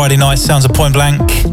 Friday night. Sounds of point blank.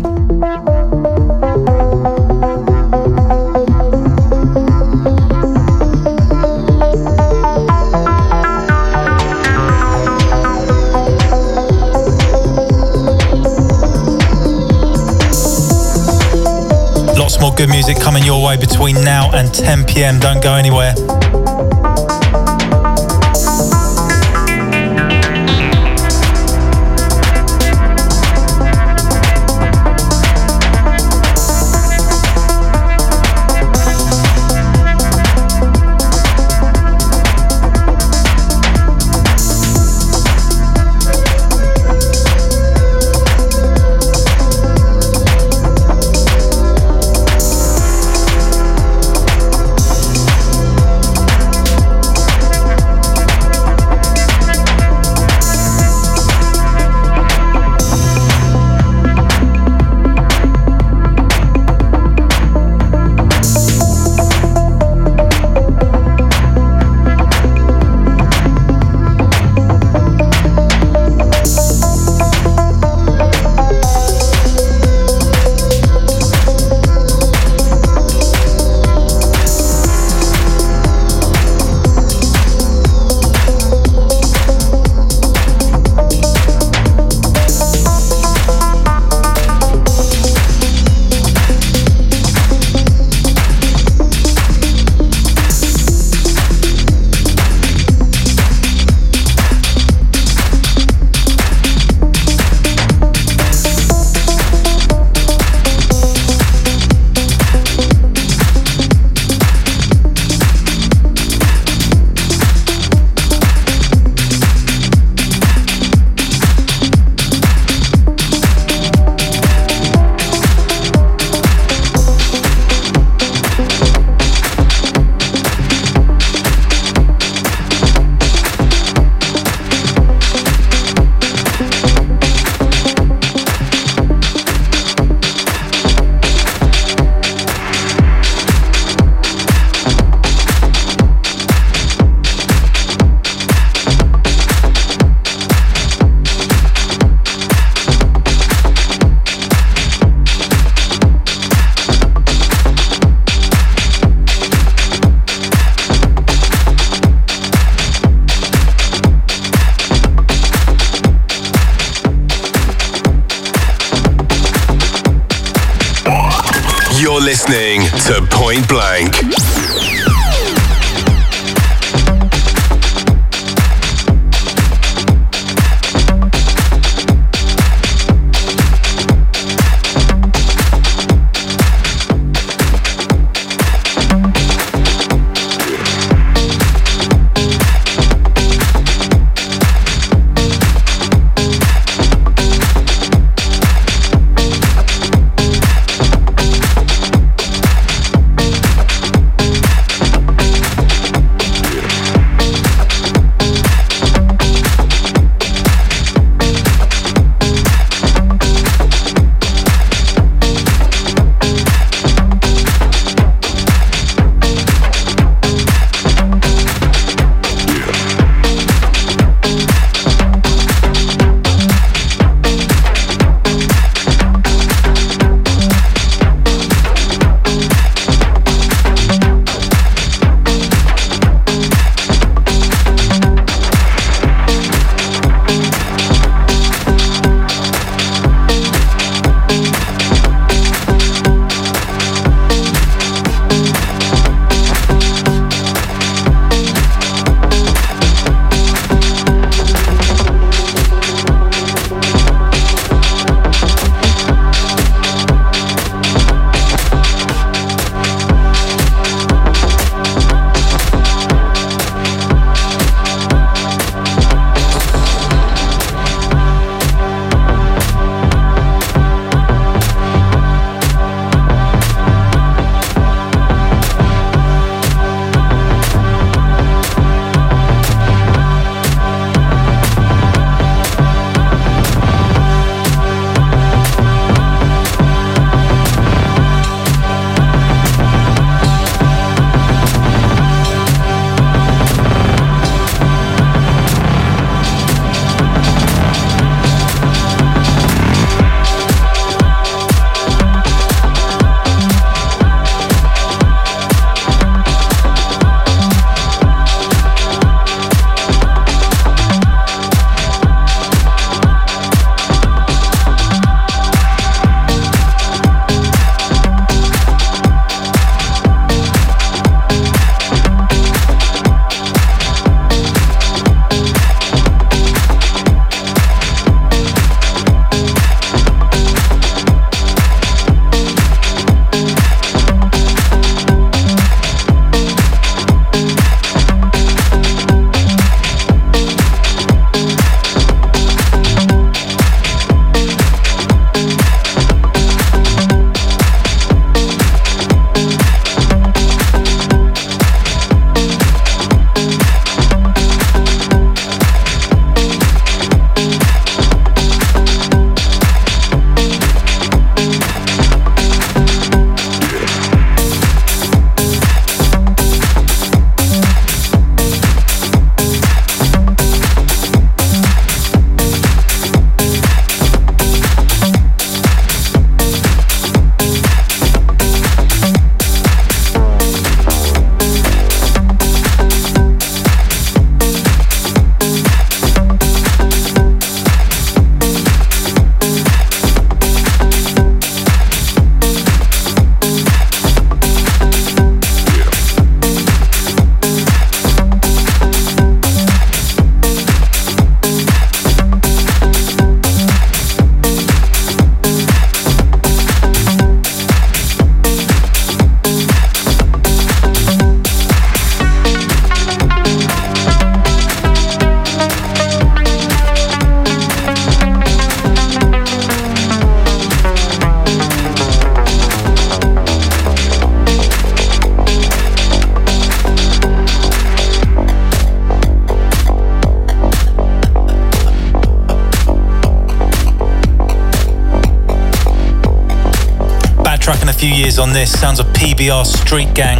This. Sounds of PBR Street Gang.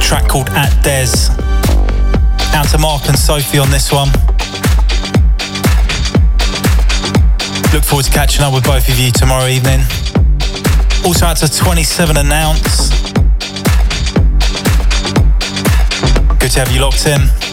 Track called At Des. Out to Mark and Sophie on this one. Look forward to catching up with both of you tomorrow evening. Also out to 27 Announce. Good to have you locked in.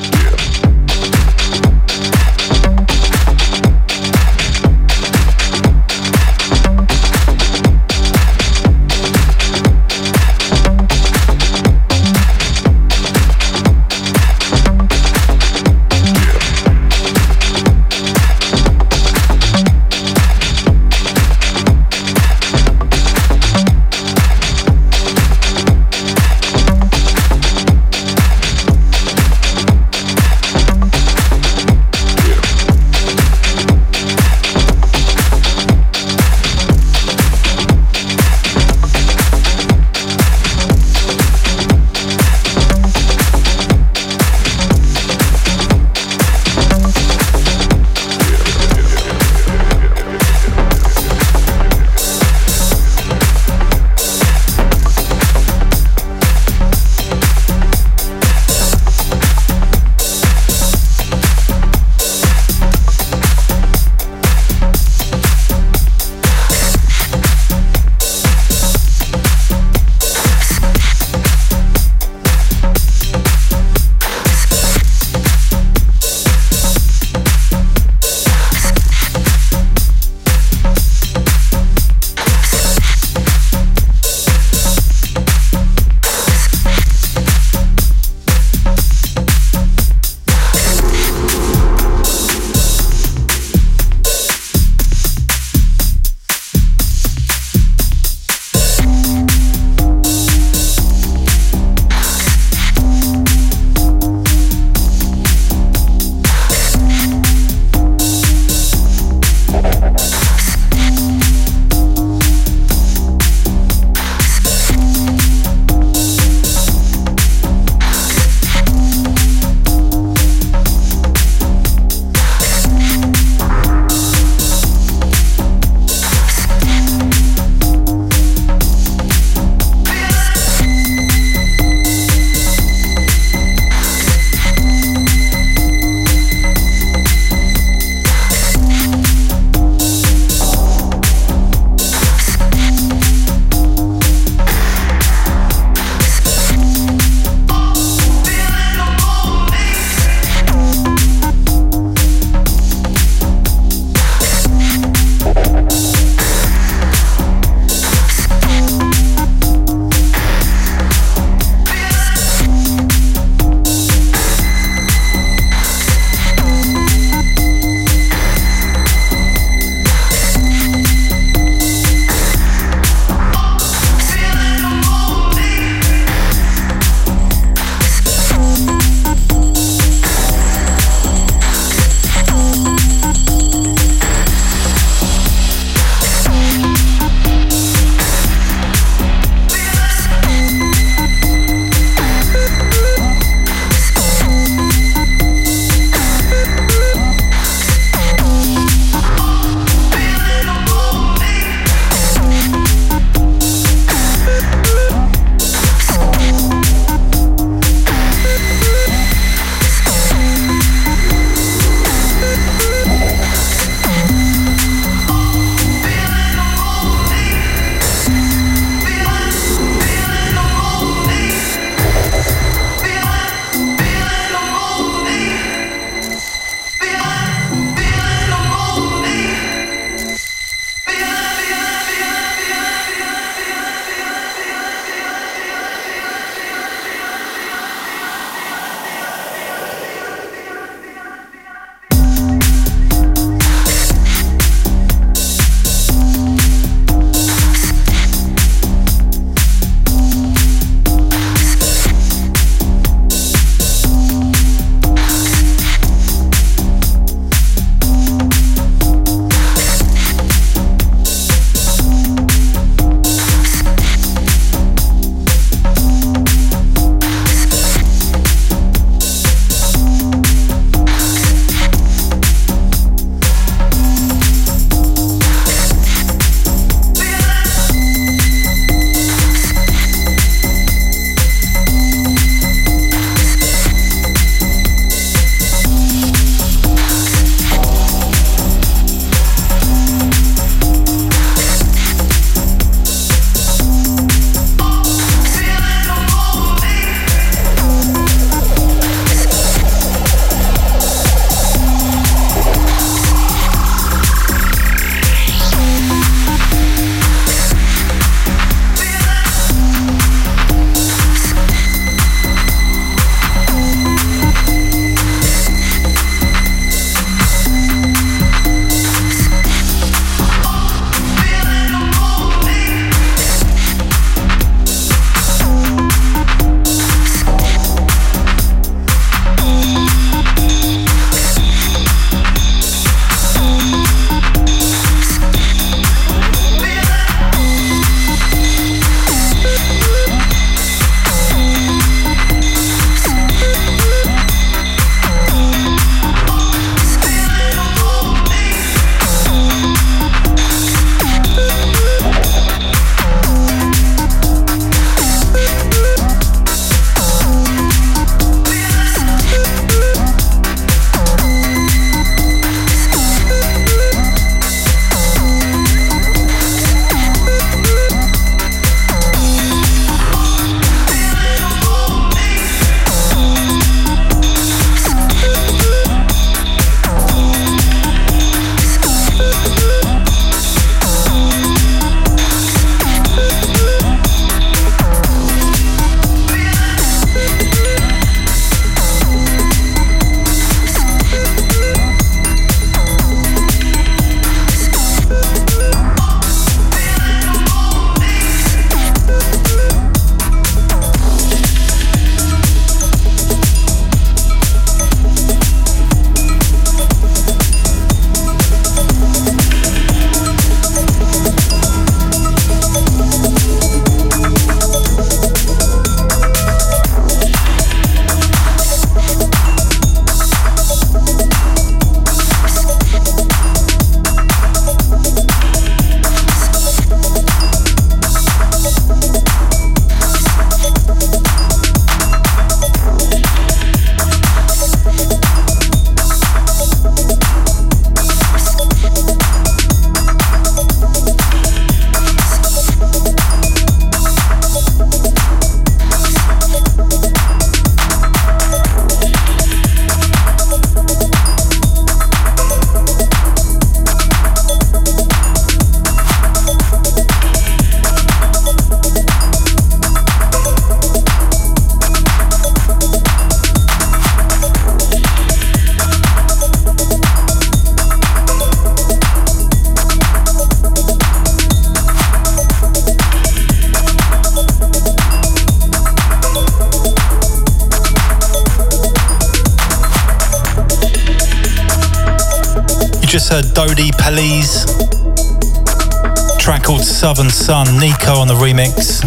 Remix.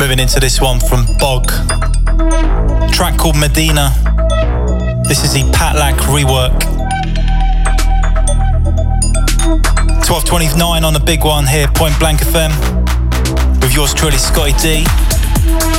Moving into this one from Bog. Track called Medina. This is the Patlack rework. 12.29 on the big one here, Point Blank FM. With yours truly, Scottie D.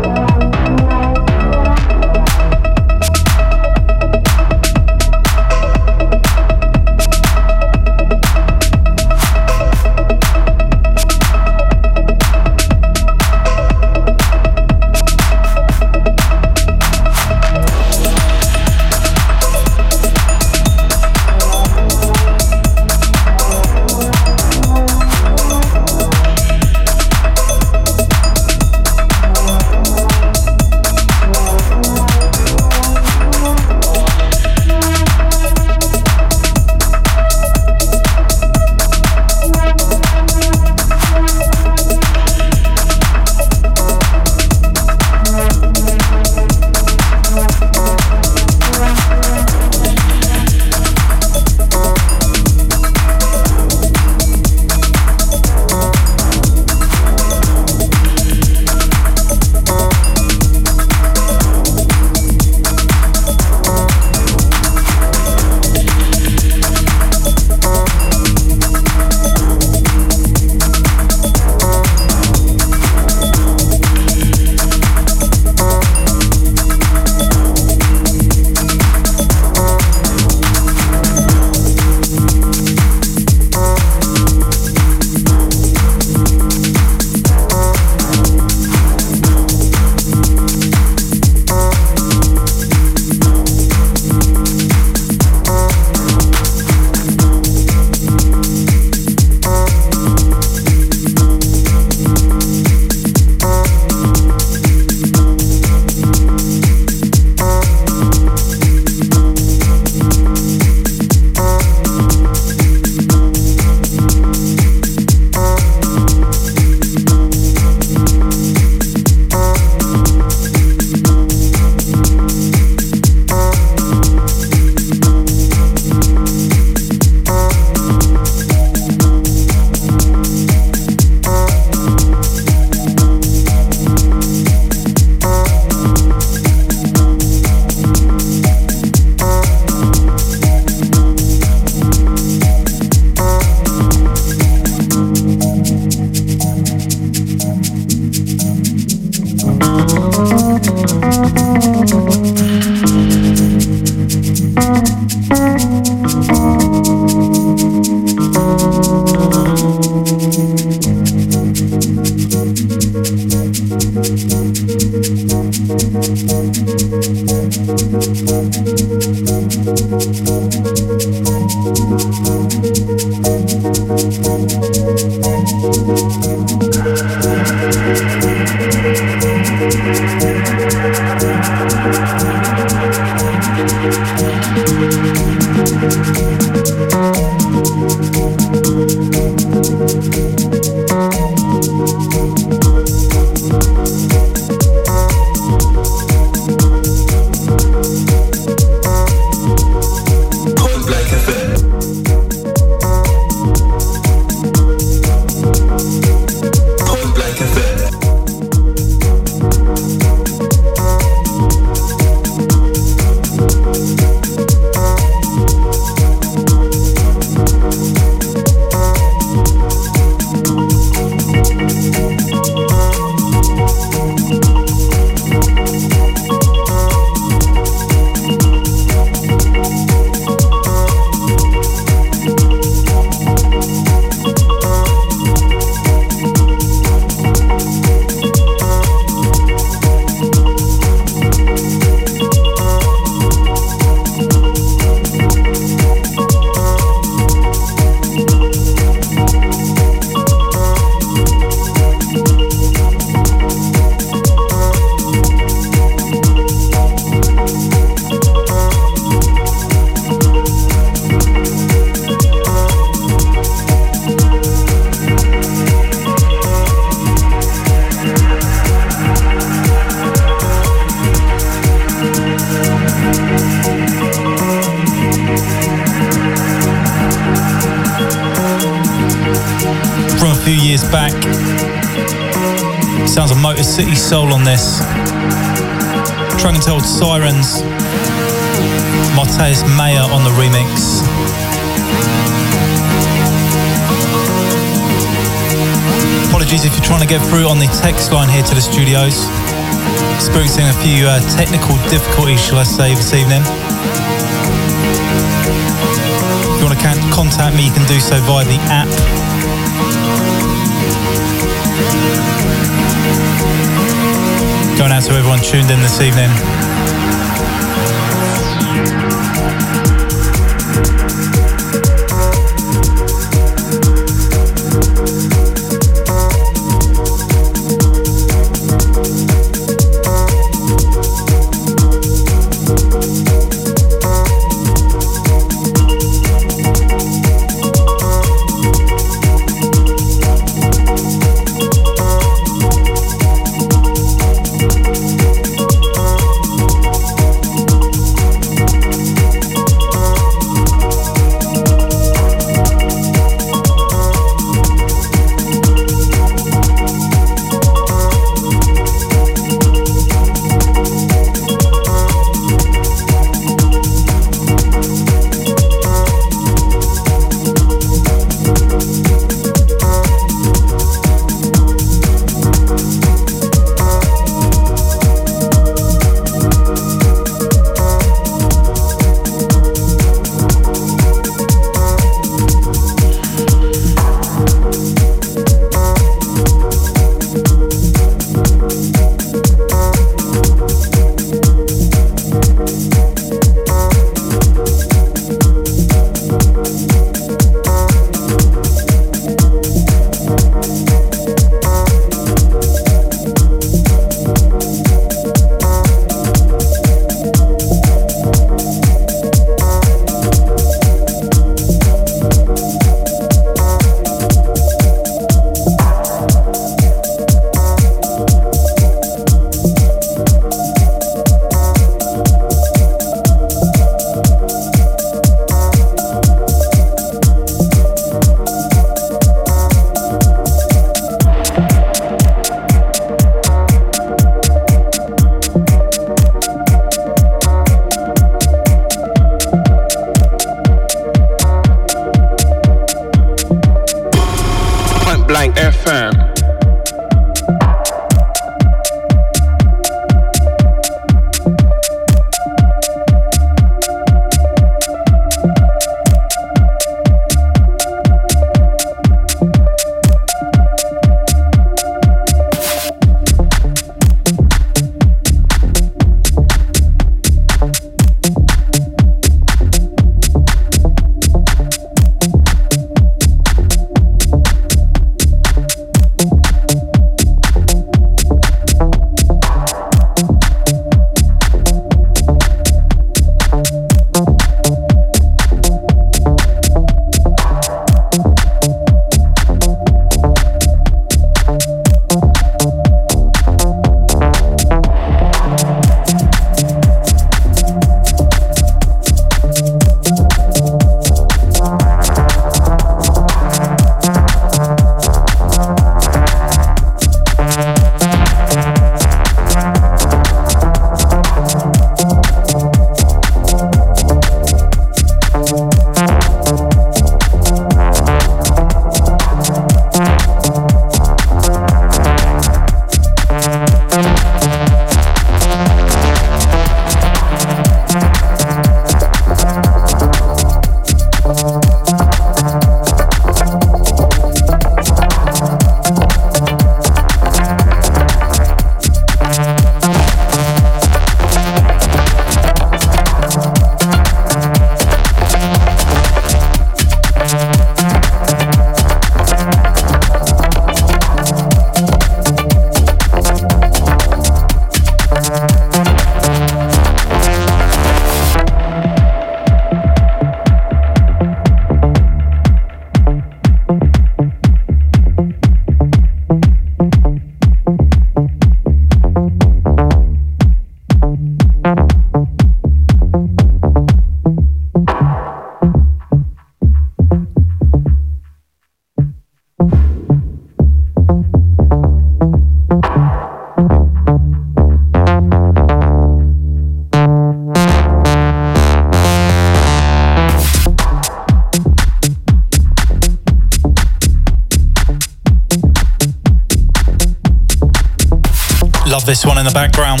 this one in the background.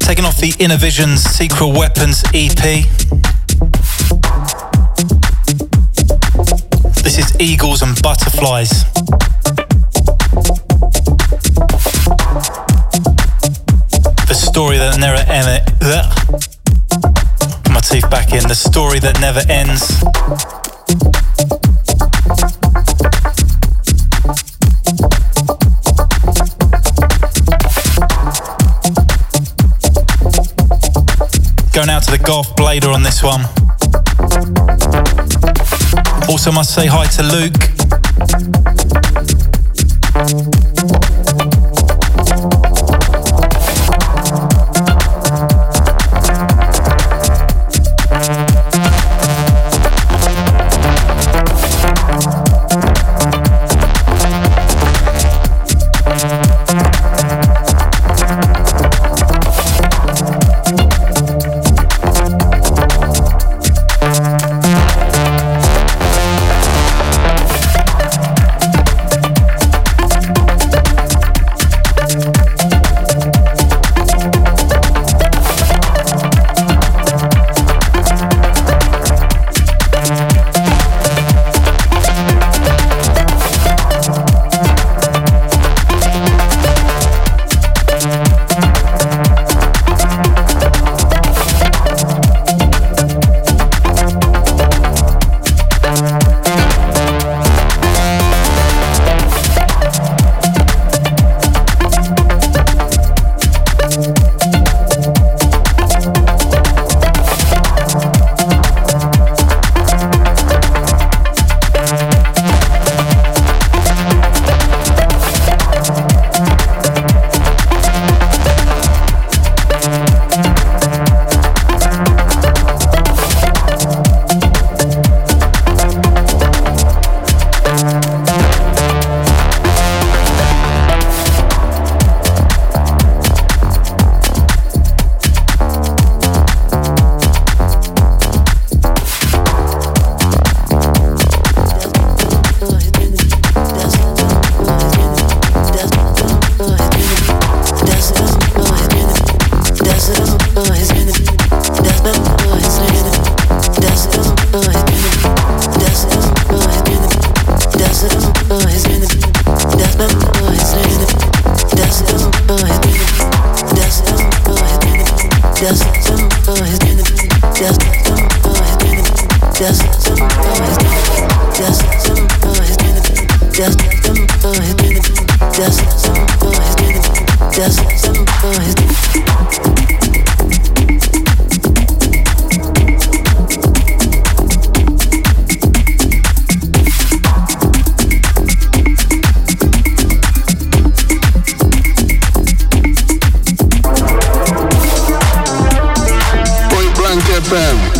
Taking off the Innervisions Secret Weapons EP. This is Eagles and Butterflies. The story that never ends. My teeth back in. The story that never ends. To the Golf Blader on this one. Also must say hi to Luke. Bom.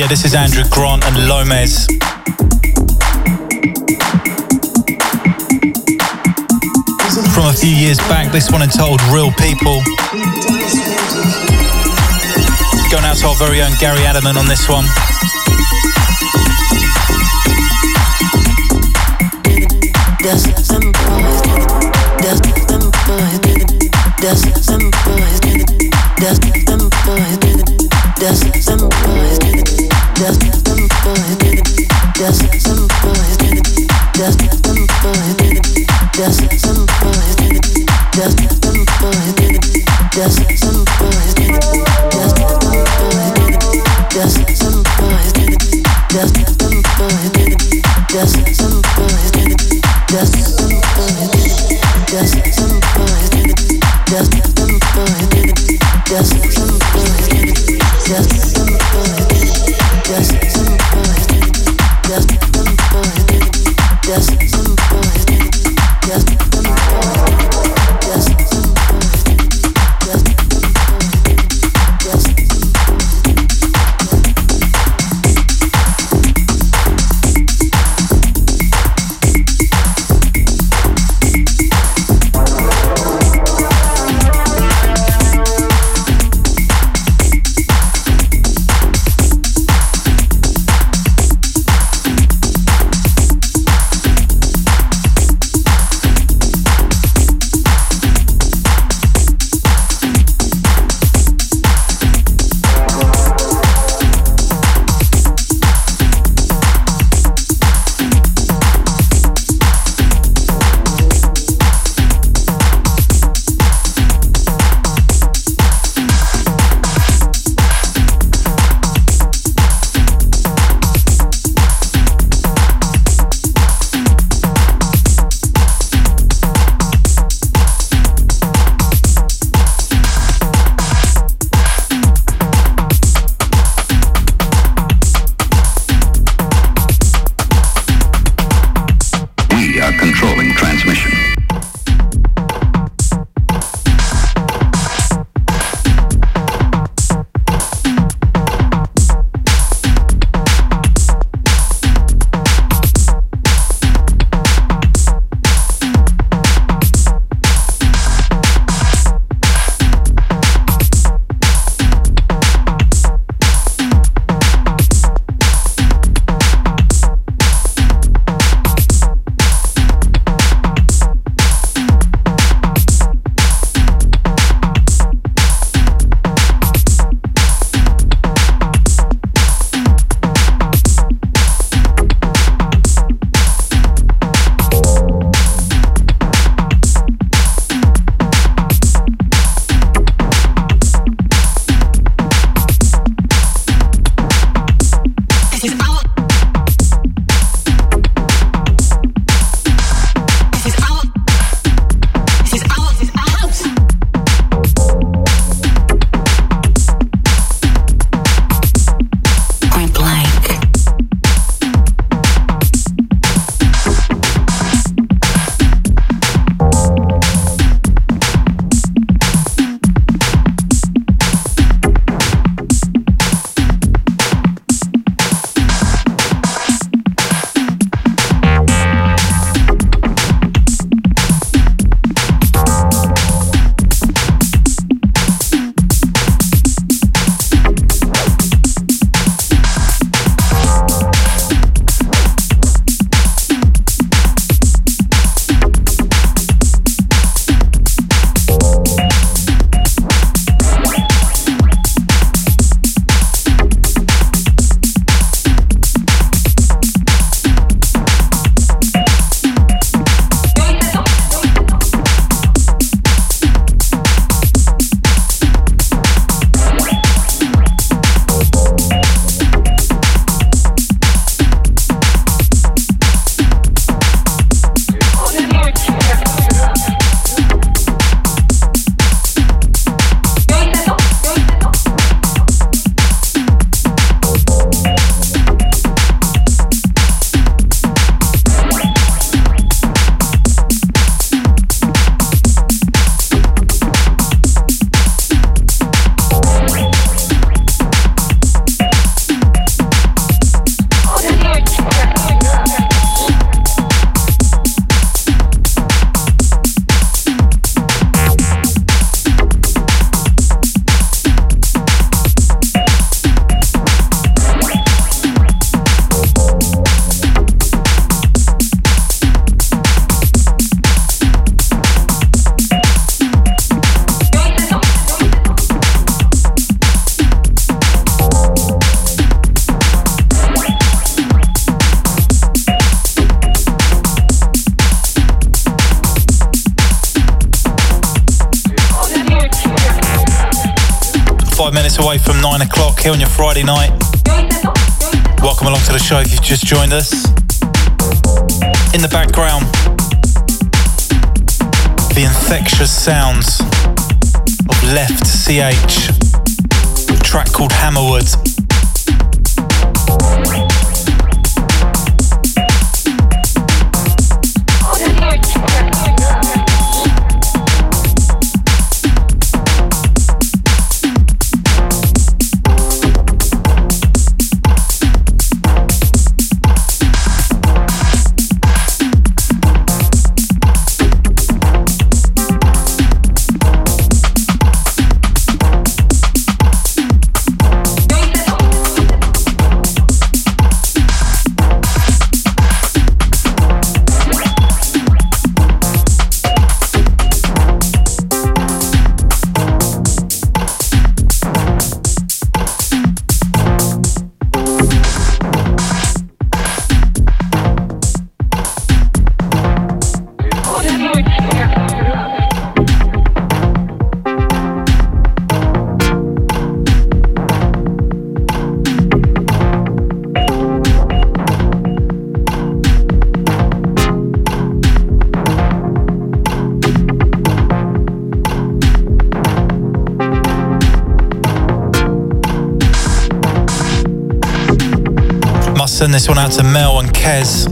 Yeah, this is Andrew Grant and Lomez. From a few years back, this one entitled Real People. Going out to our very own Gary Adaman on this one. That's some boys. does some boys, does some boys, That's some boys. Yes. Just joined us. In the background, the infectious sounds of Left CH, a track called Hammerwood. One out to Mel and Kez.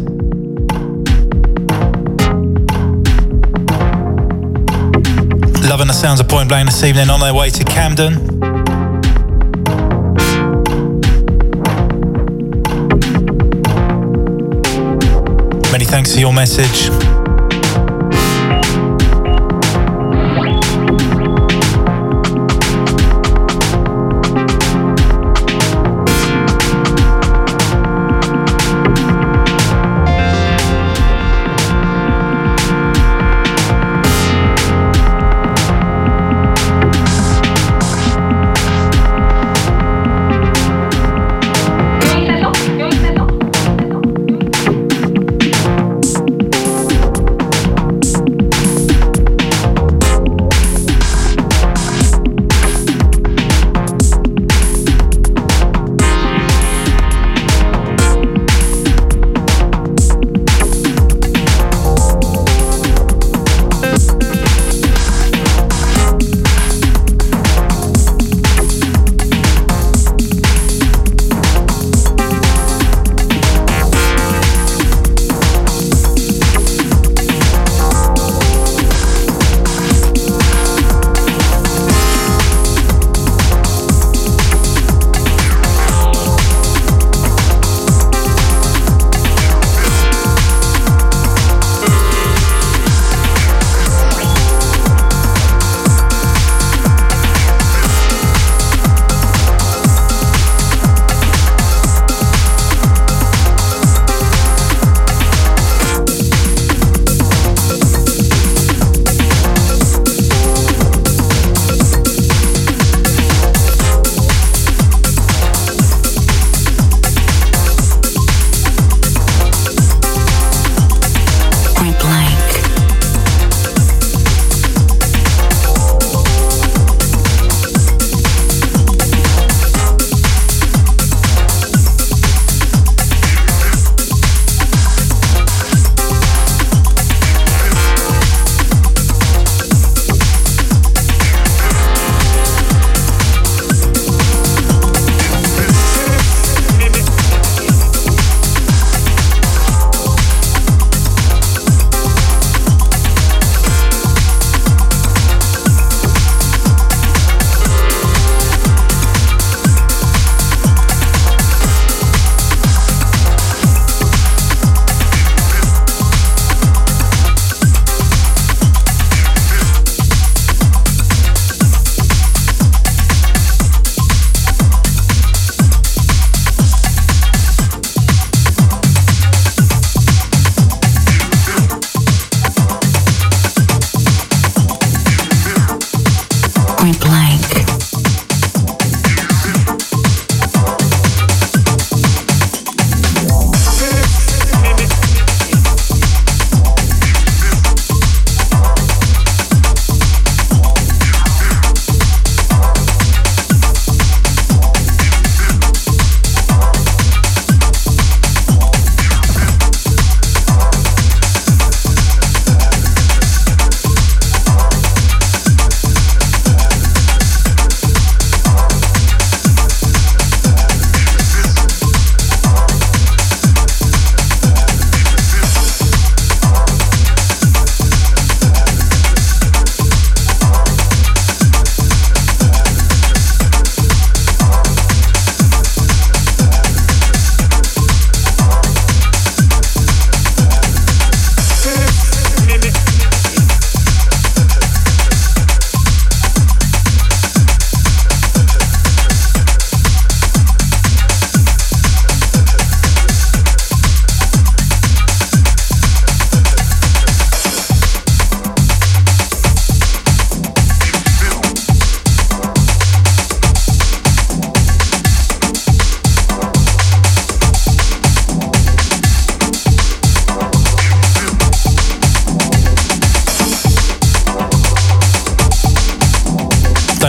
Loving the sounds of Point Blank this evening on their way to Camden. Many thanks for your message.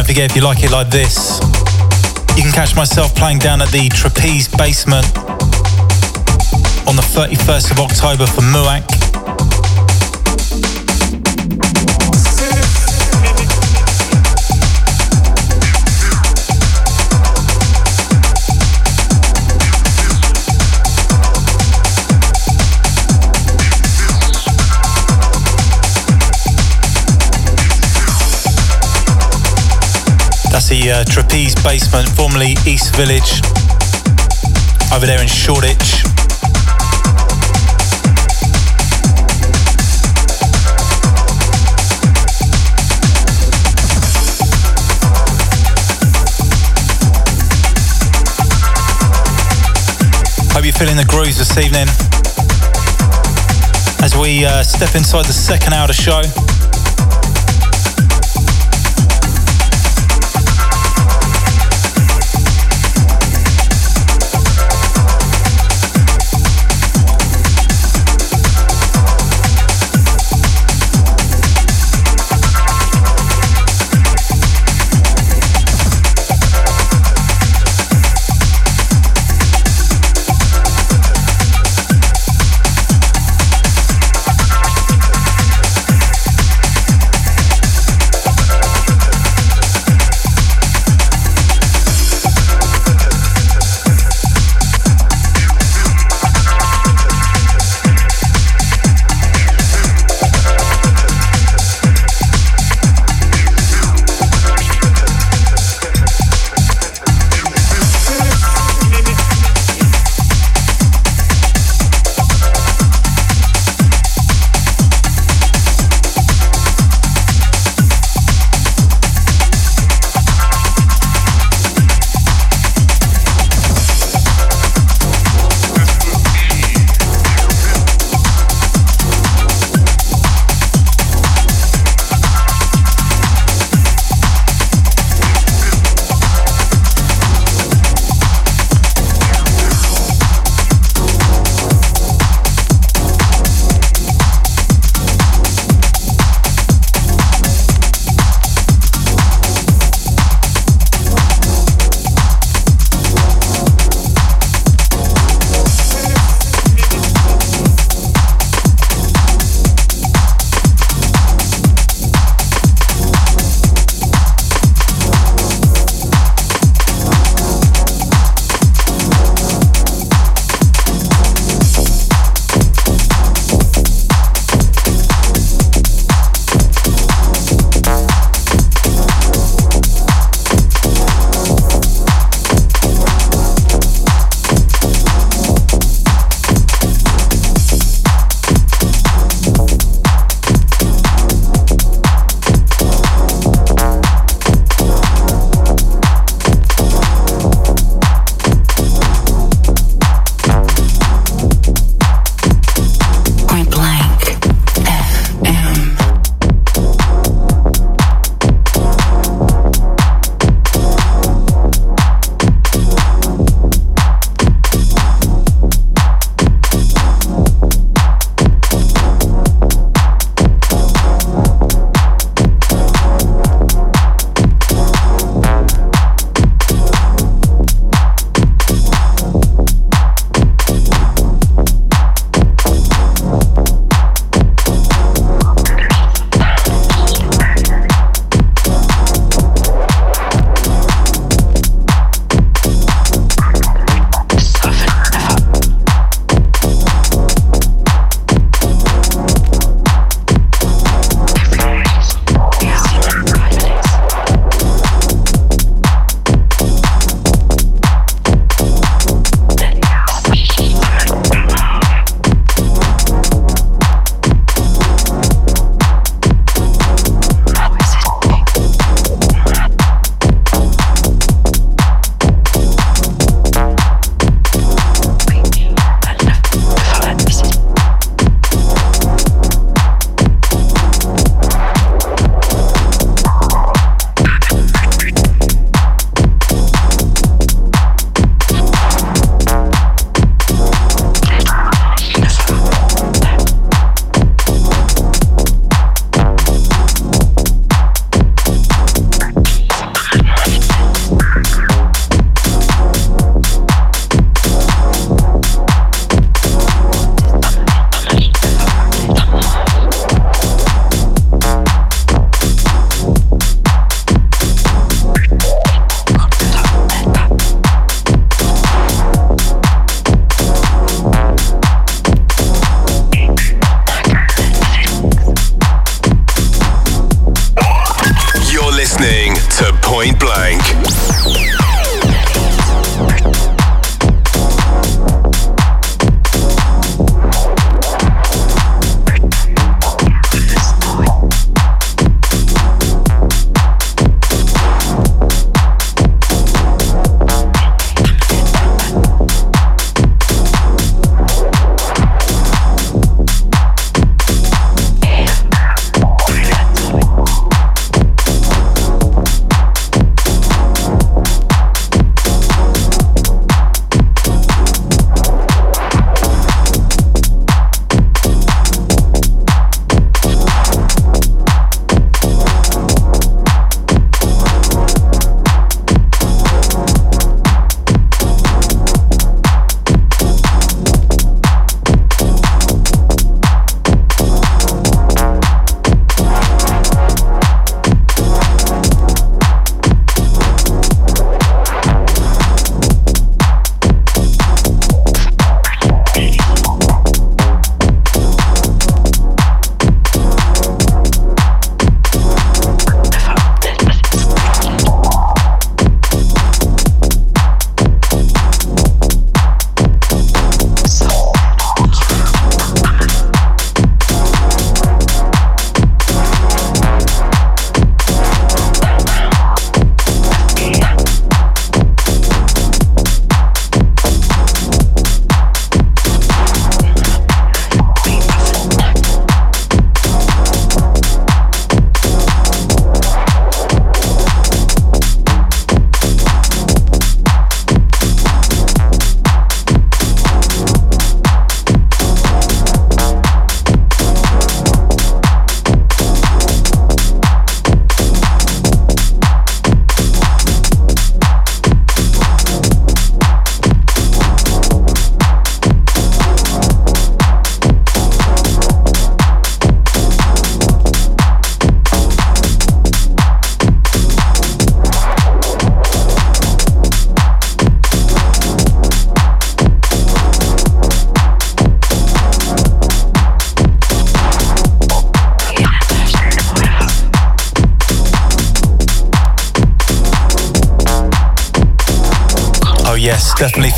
Forget if you like it like this, you can catch myself playing down at the Trapeze Basement on the 31st of October for Muak. The uh, Trapeze Basement, formerly East Village, over there in Shoreditch. Hope you're feeling the grooves this evening. As we uh, step inside the second hour of the show.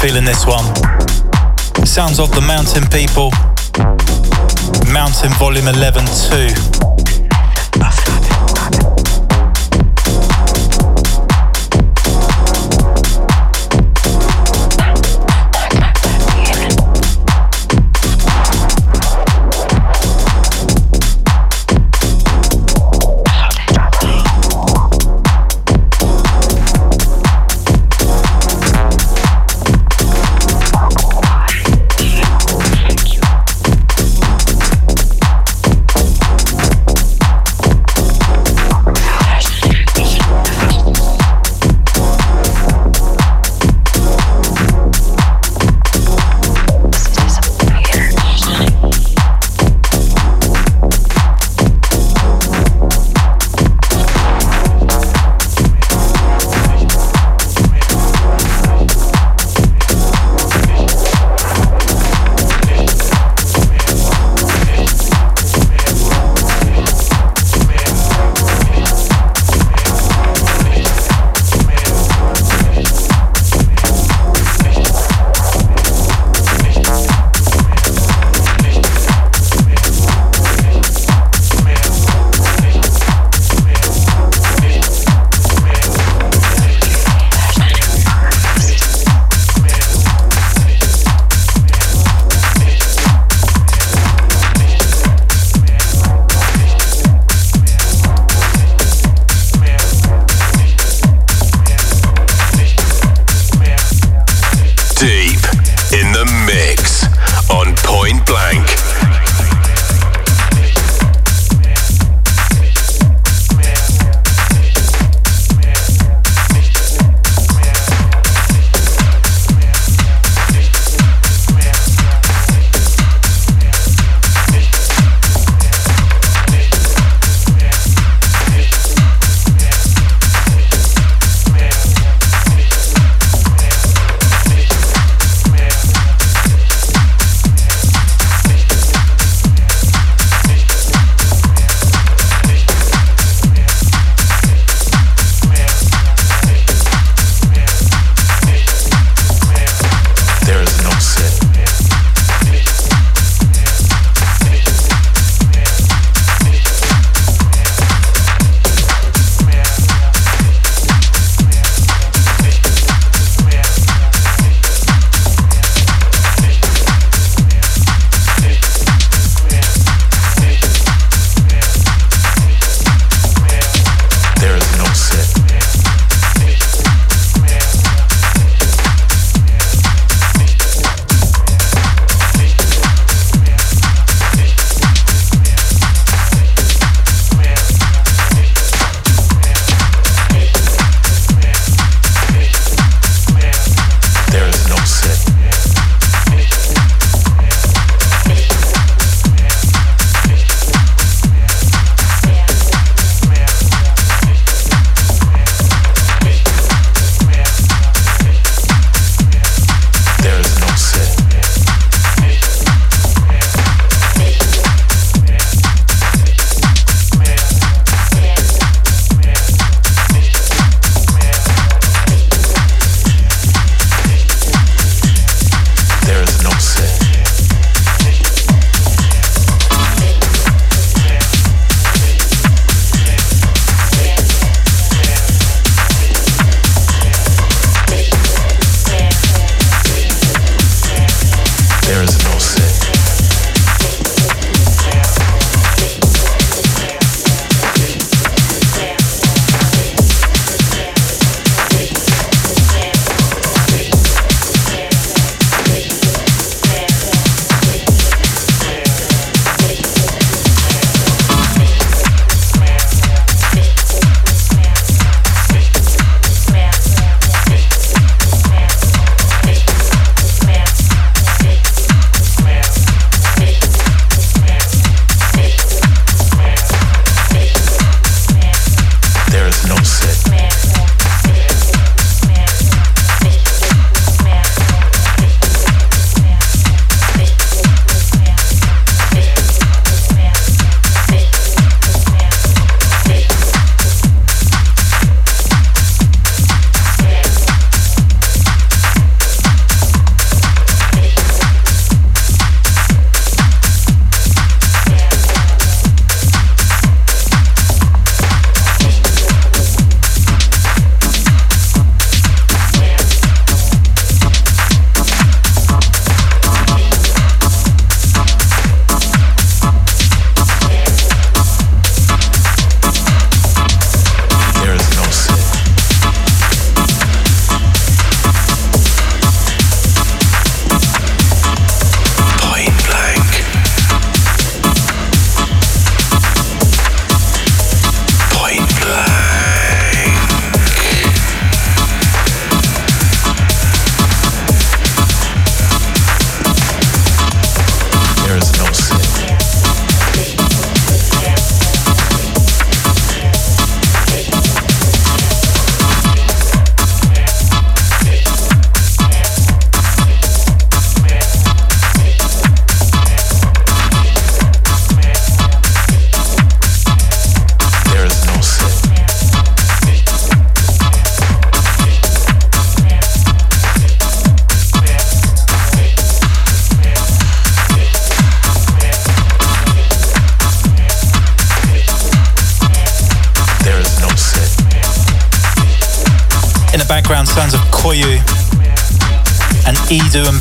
Feeling this one. Sounds of the Mountain People. Mountain Volume 11 2.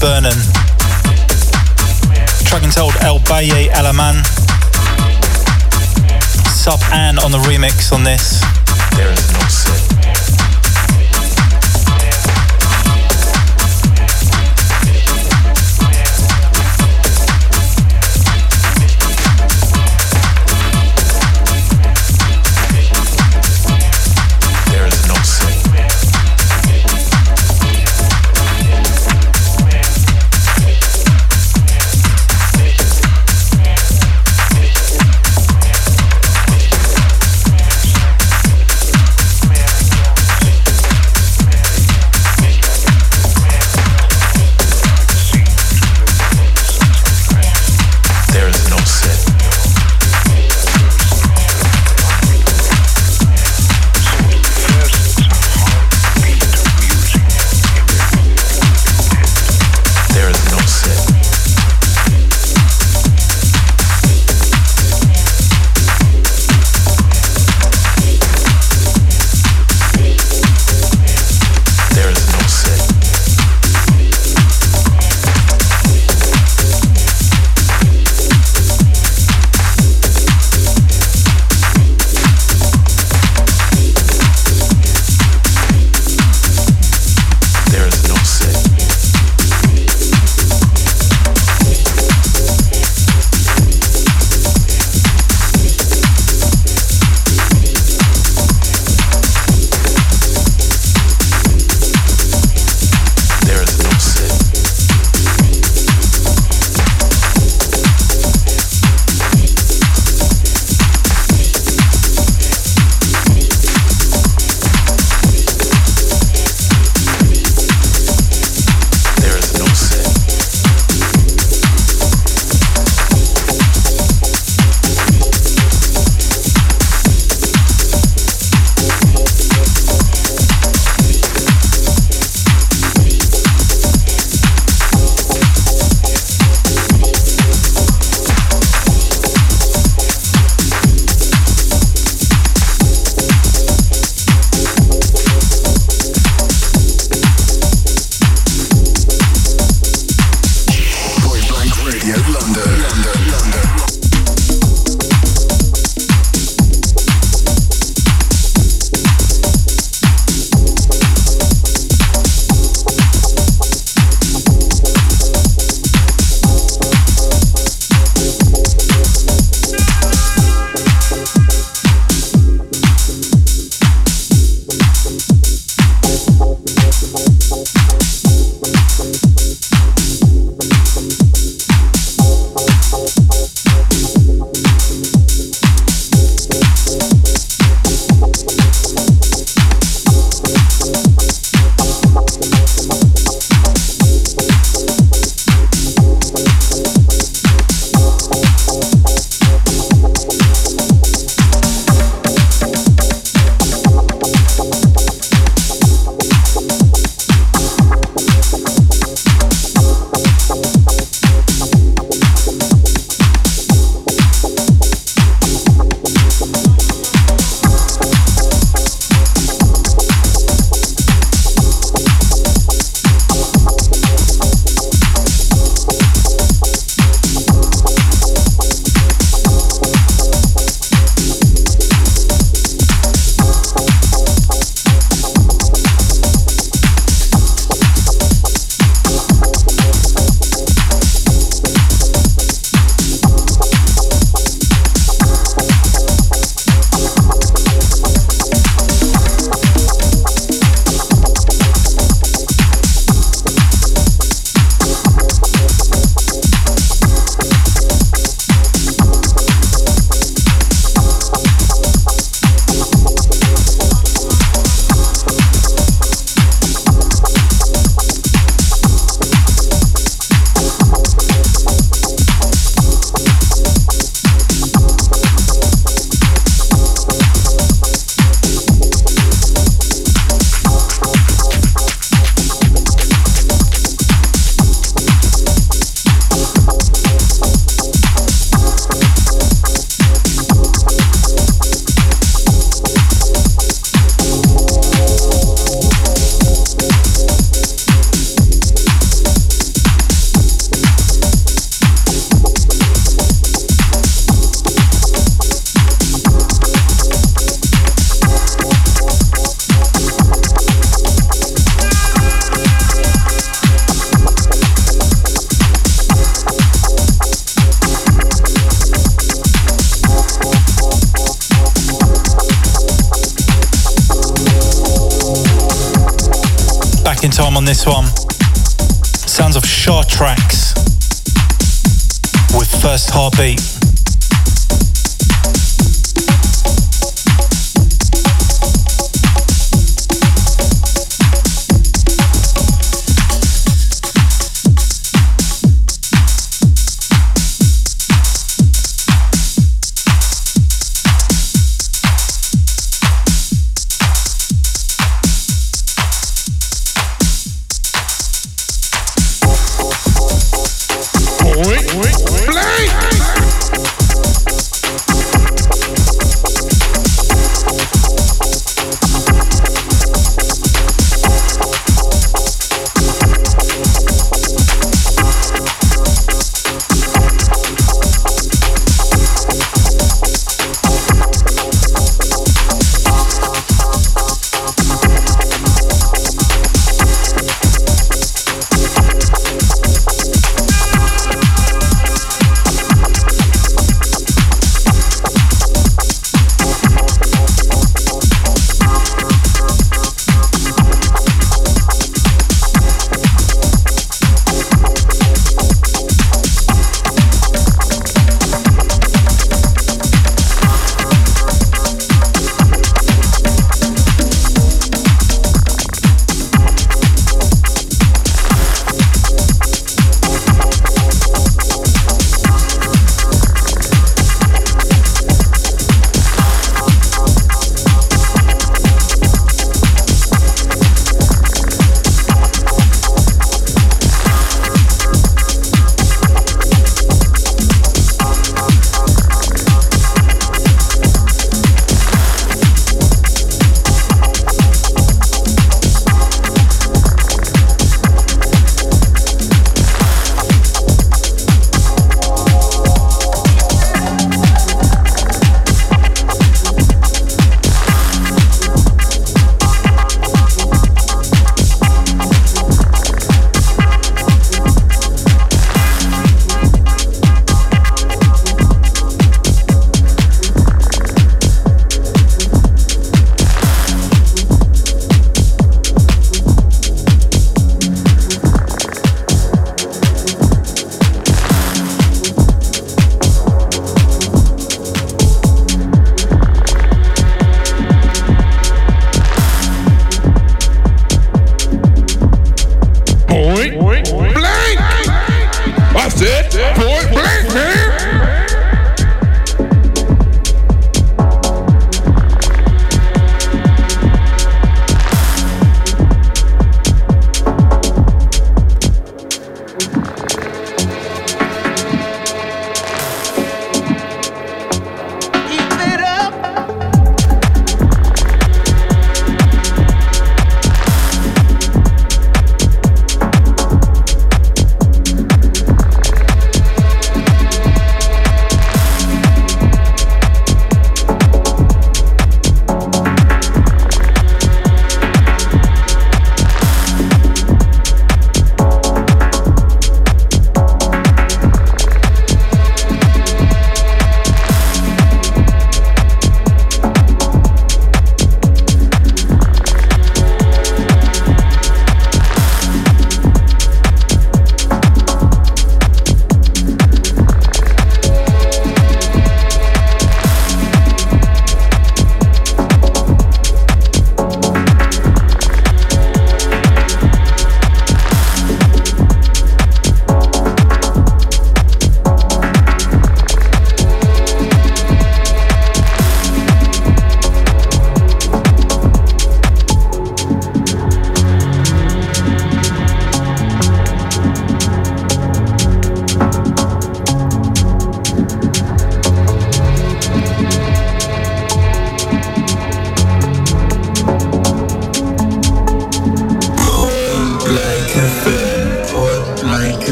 Vernon.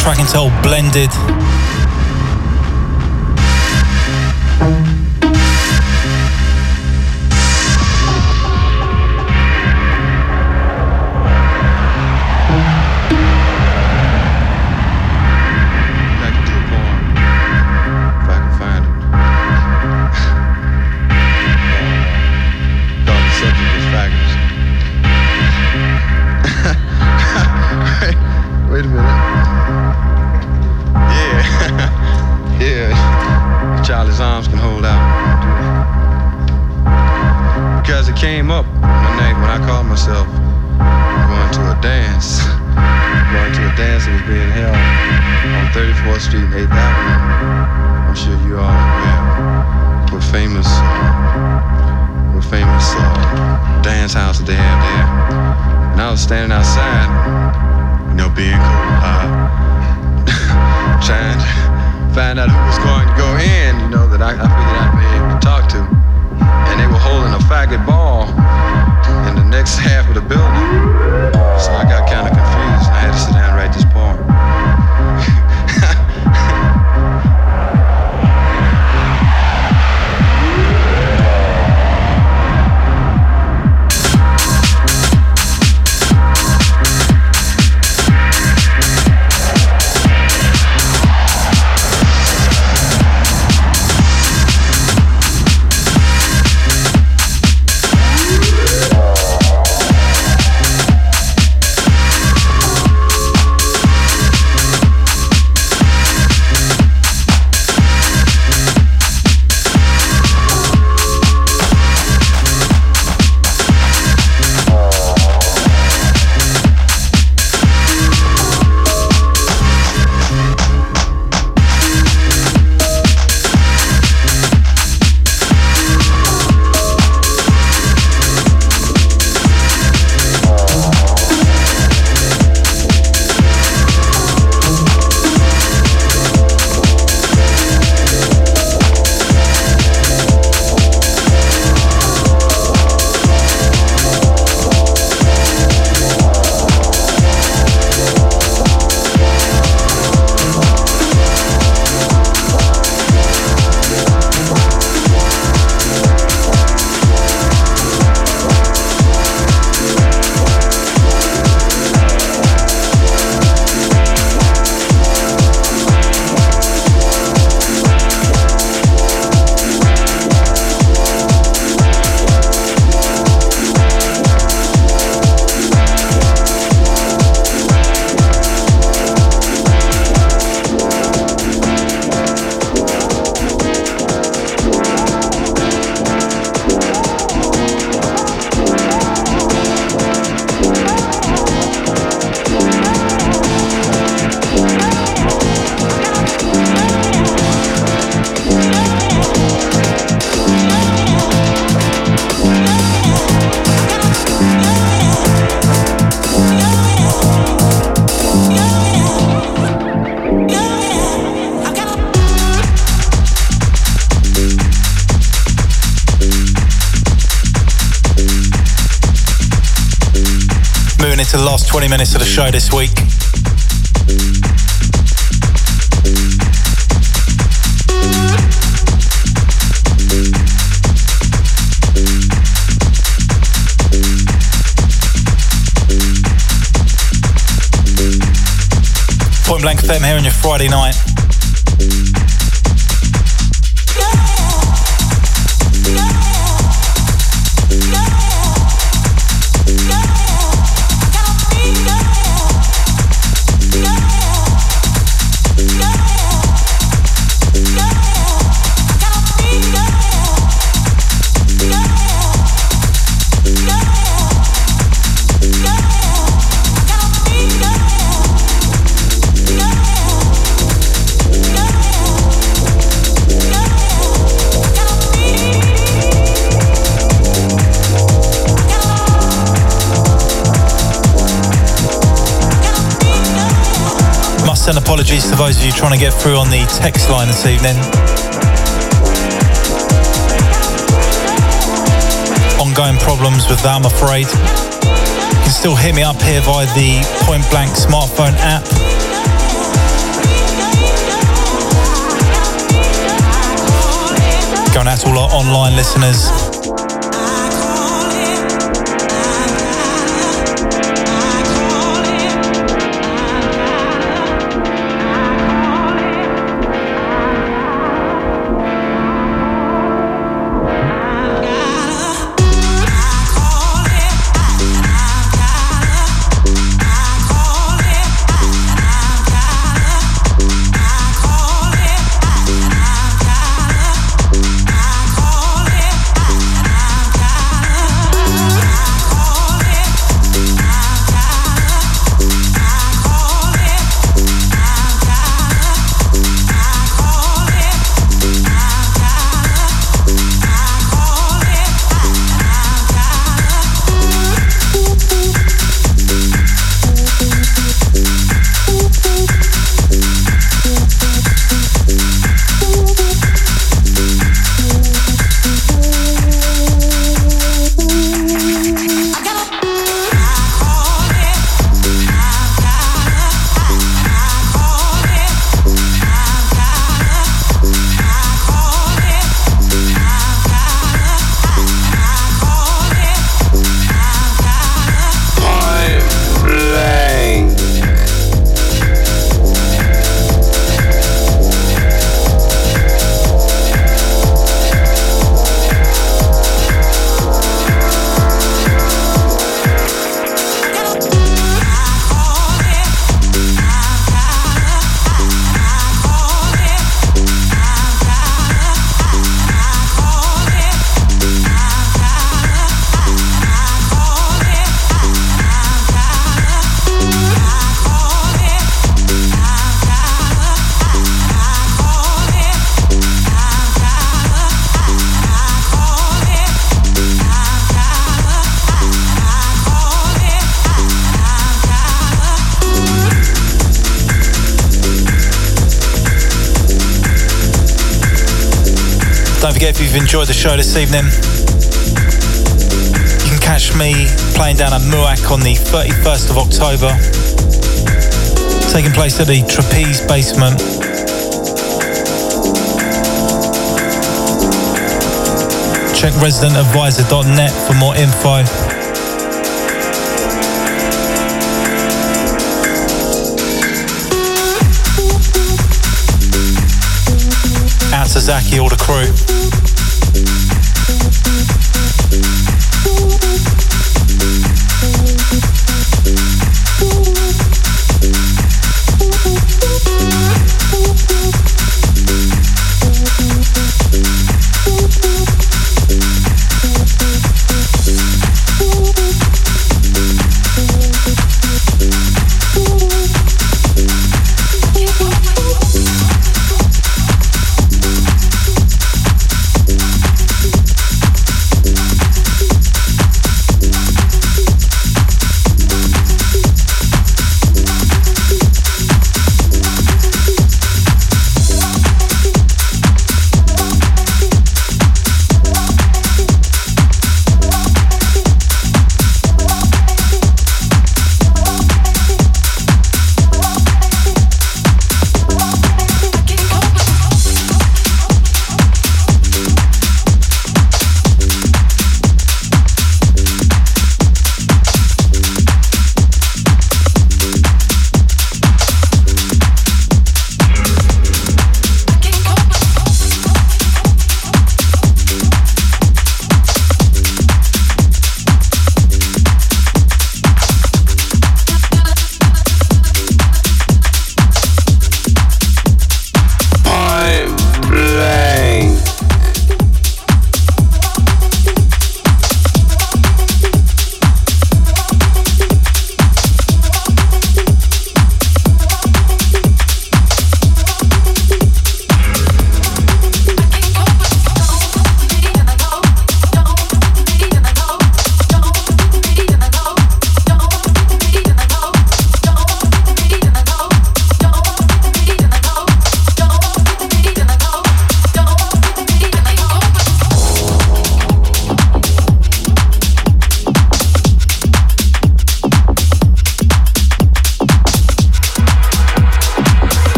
track until blended. 20 minutes of the show this week. trying to get through on the text line this evening. Ongoing problems with that, I'm afraid. You can still hit me up here via the Point Blank smartphone app. Going out to all our online listeners. You've enjoyed the show this evening. You can catch me playing down at Muak on the 31st of October, taking place at the Trapeze Basement. Check residentadvisor.net for more info. Out to Zaki, all the crew.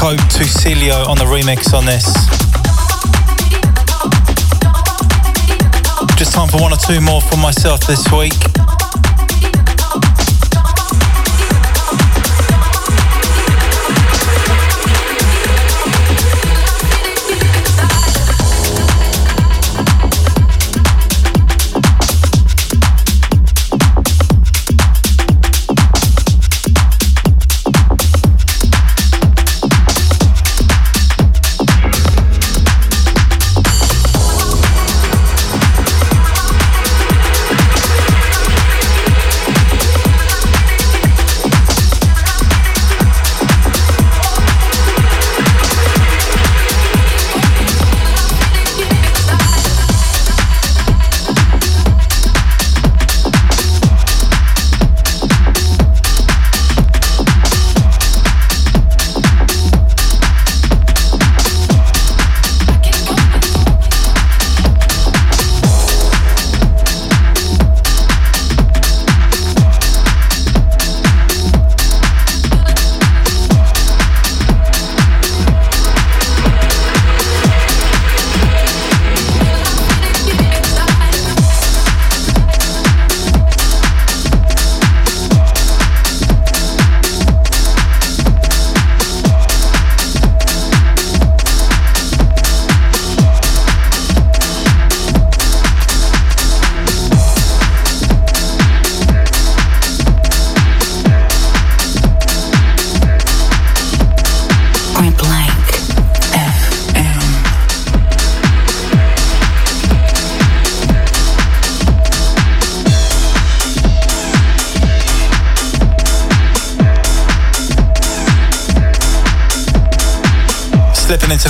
To Celio on the remix on this. Just time for one or two more for myself this week.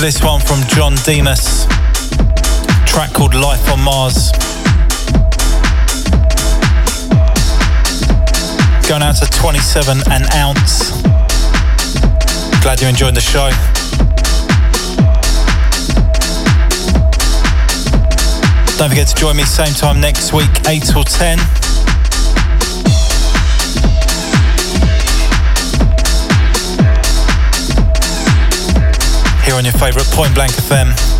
This one from John Demas. Track called Life on Mars. Going out to 27 an ounce. Glad you enjoyed the show. Don't forget to join me same time next week, 8 till 10. On your favourite Point Blank FM.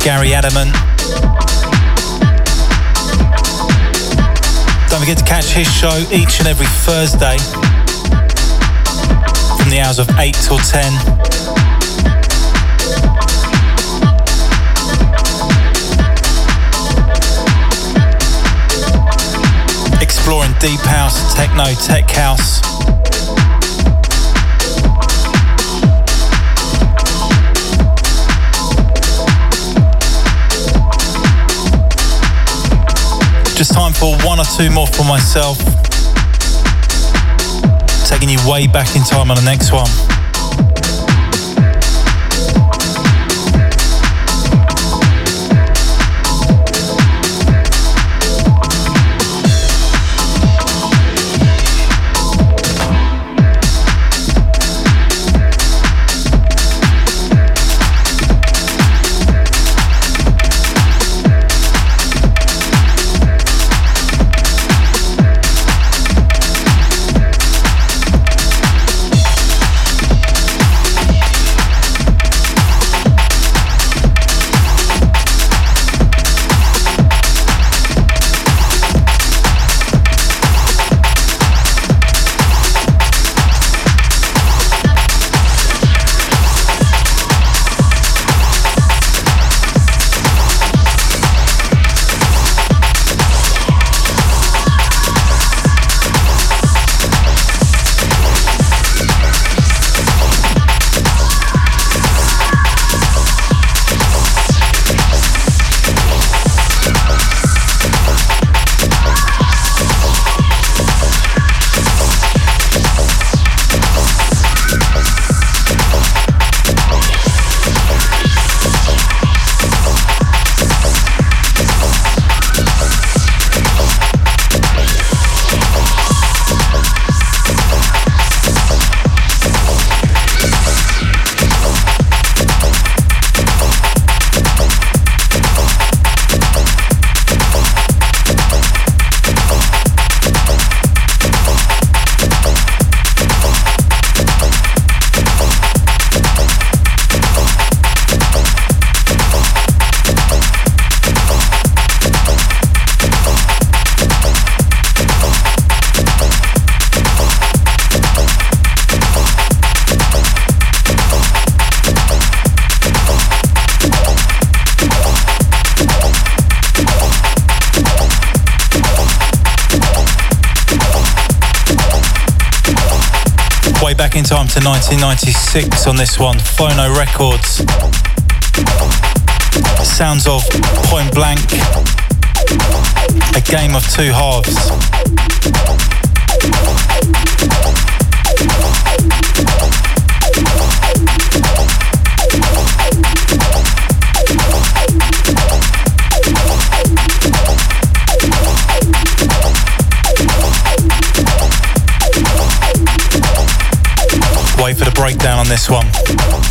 Gary Adamant. Don't forget to catch his show each and every Thursday from the hours of 8 till 10. Exploring deep house, techno, tech house. For one or two more for myself. Taking you way back in time on the next one. In time to 1996 on this one, Phono Records. Sounds of Point Blank, a game of two halves. Breakdown on this one.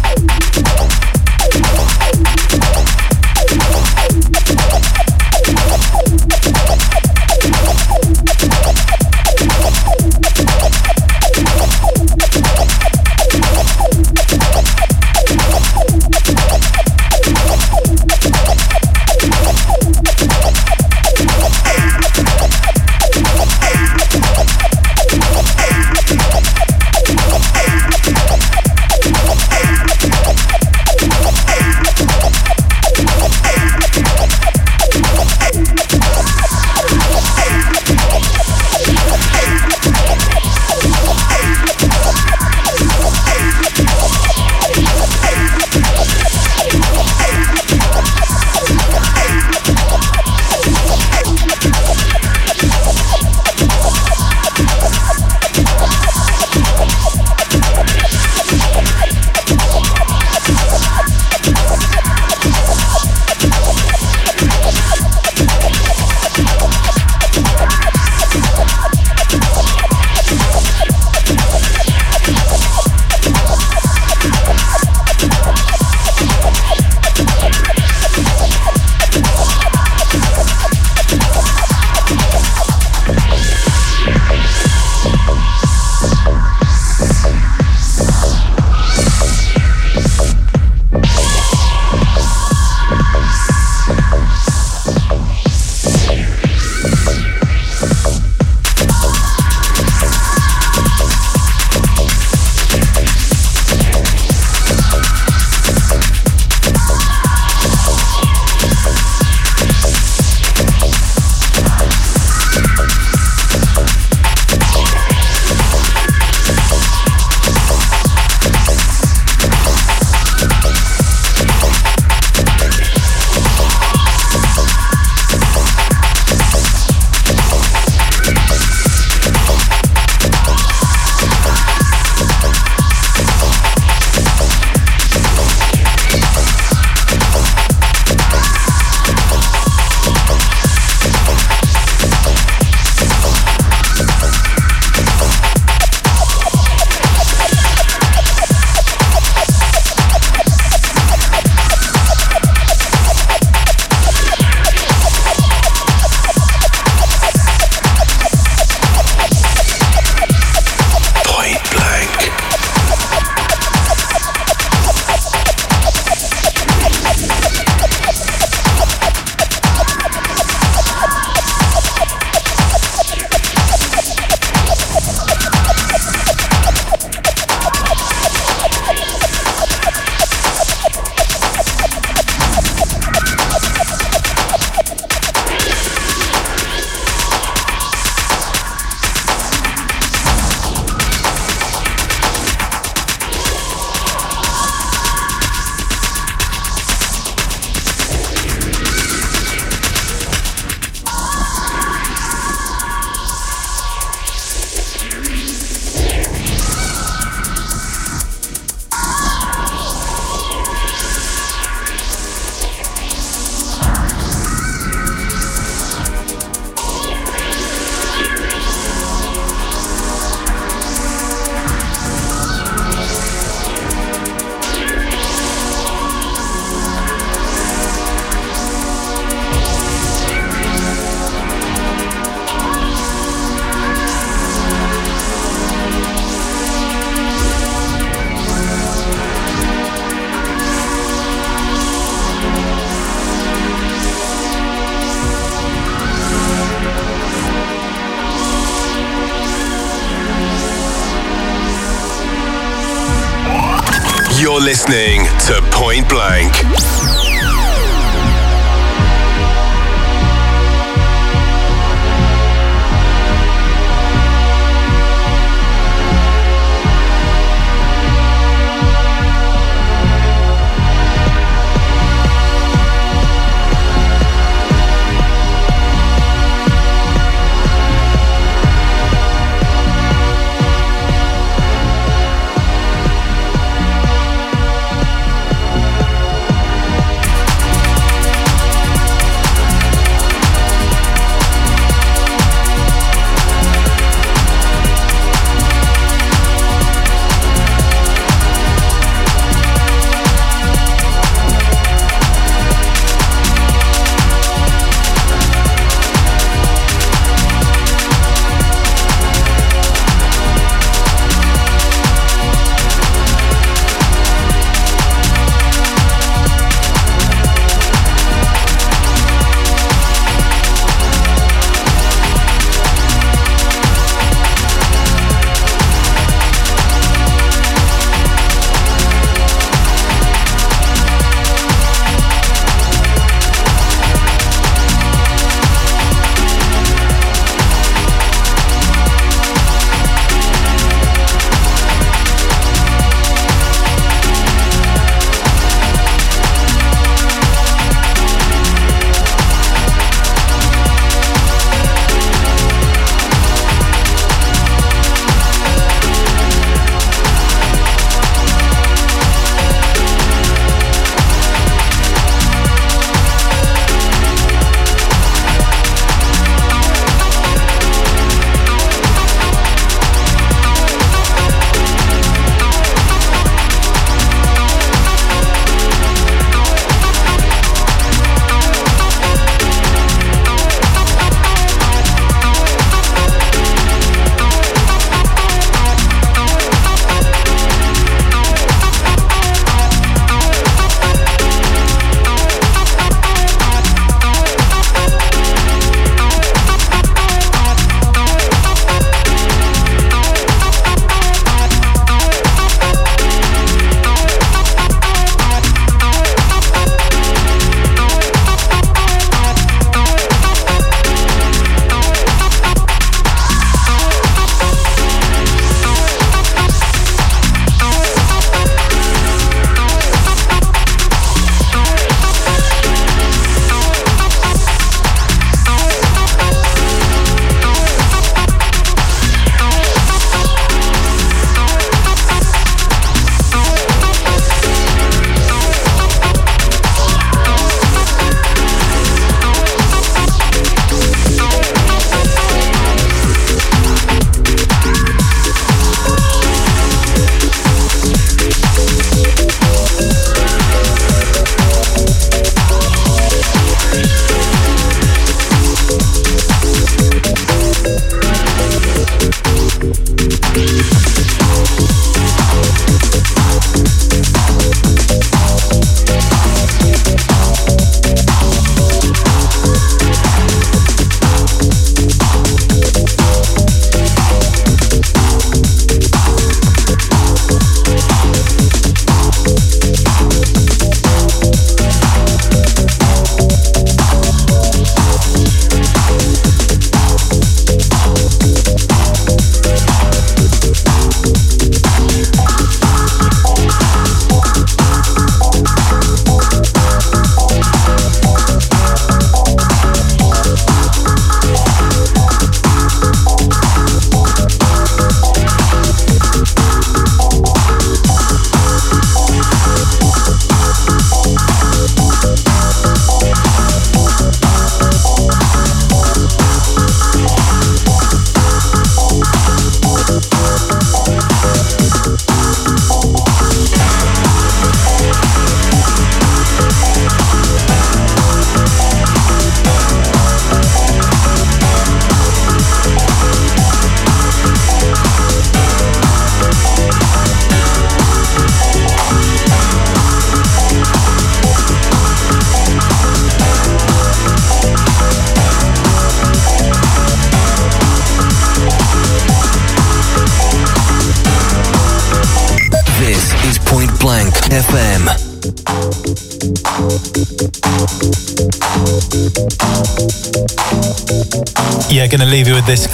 You're listening to Point Blank.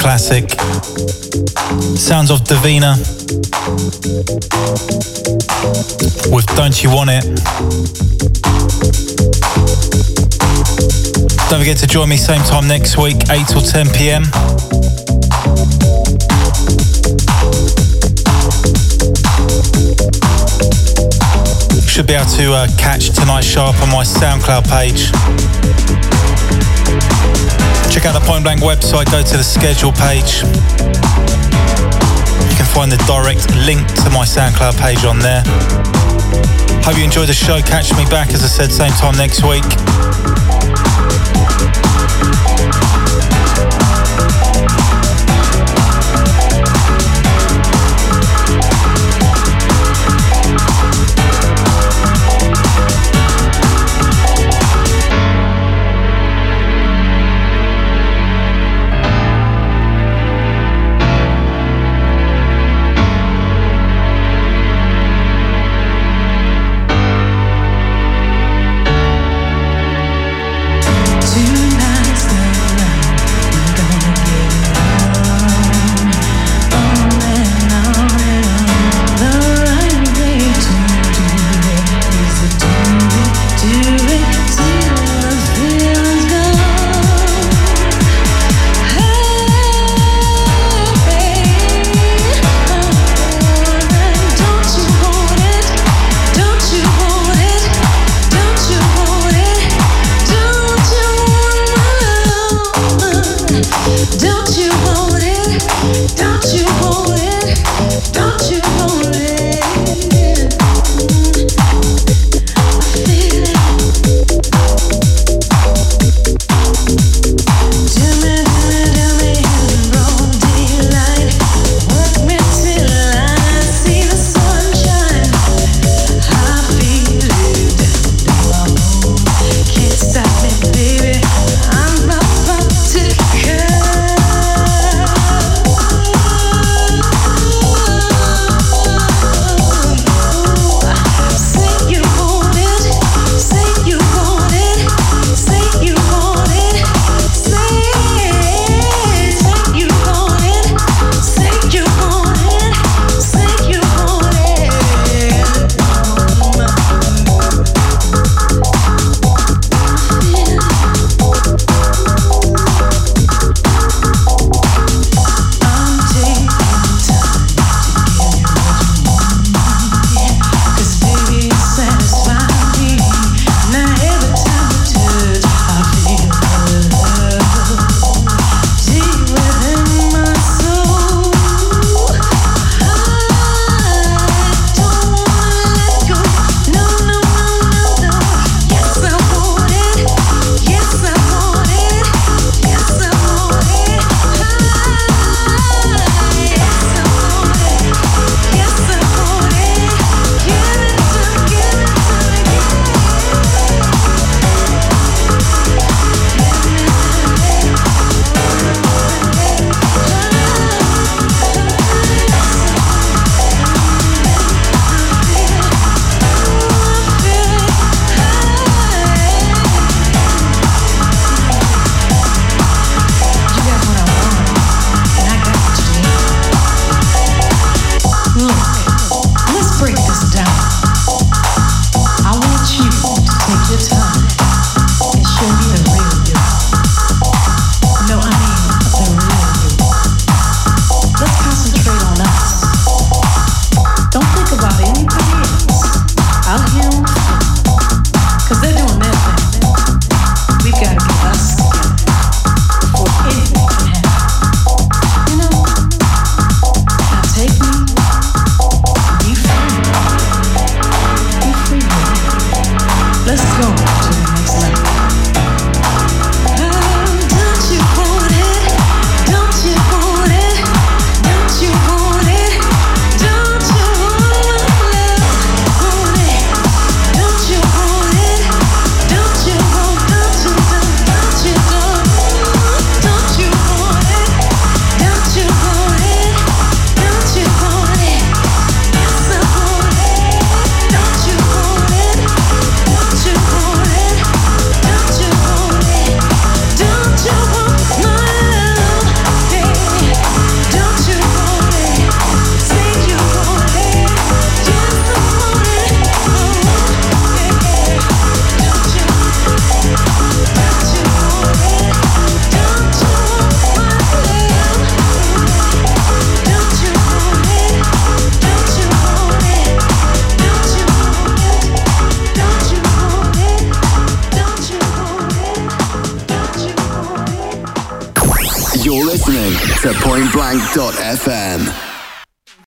Classic. Sounds of Davina with Don't You Want It. Don't forget to join me same time next week, 8 or 10 p.m. Should be able to uh, catch tonight's show up on my SoundCloud page. Check out the Point Blank website, go to the schedule page. You can find the direct link to my SoundCloud page on there. Hope you enjoyed the show. Catch me back, as I said, same time next week.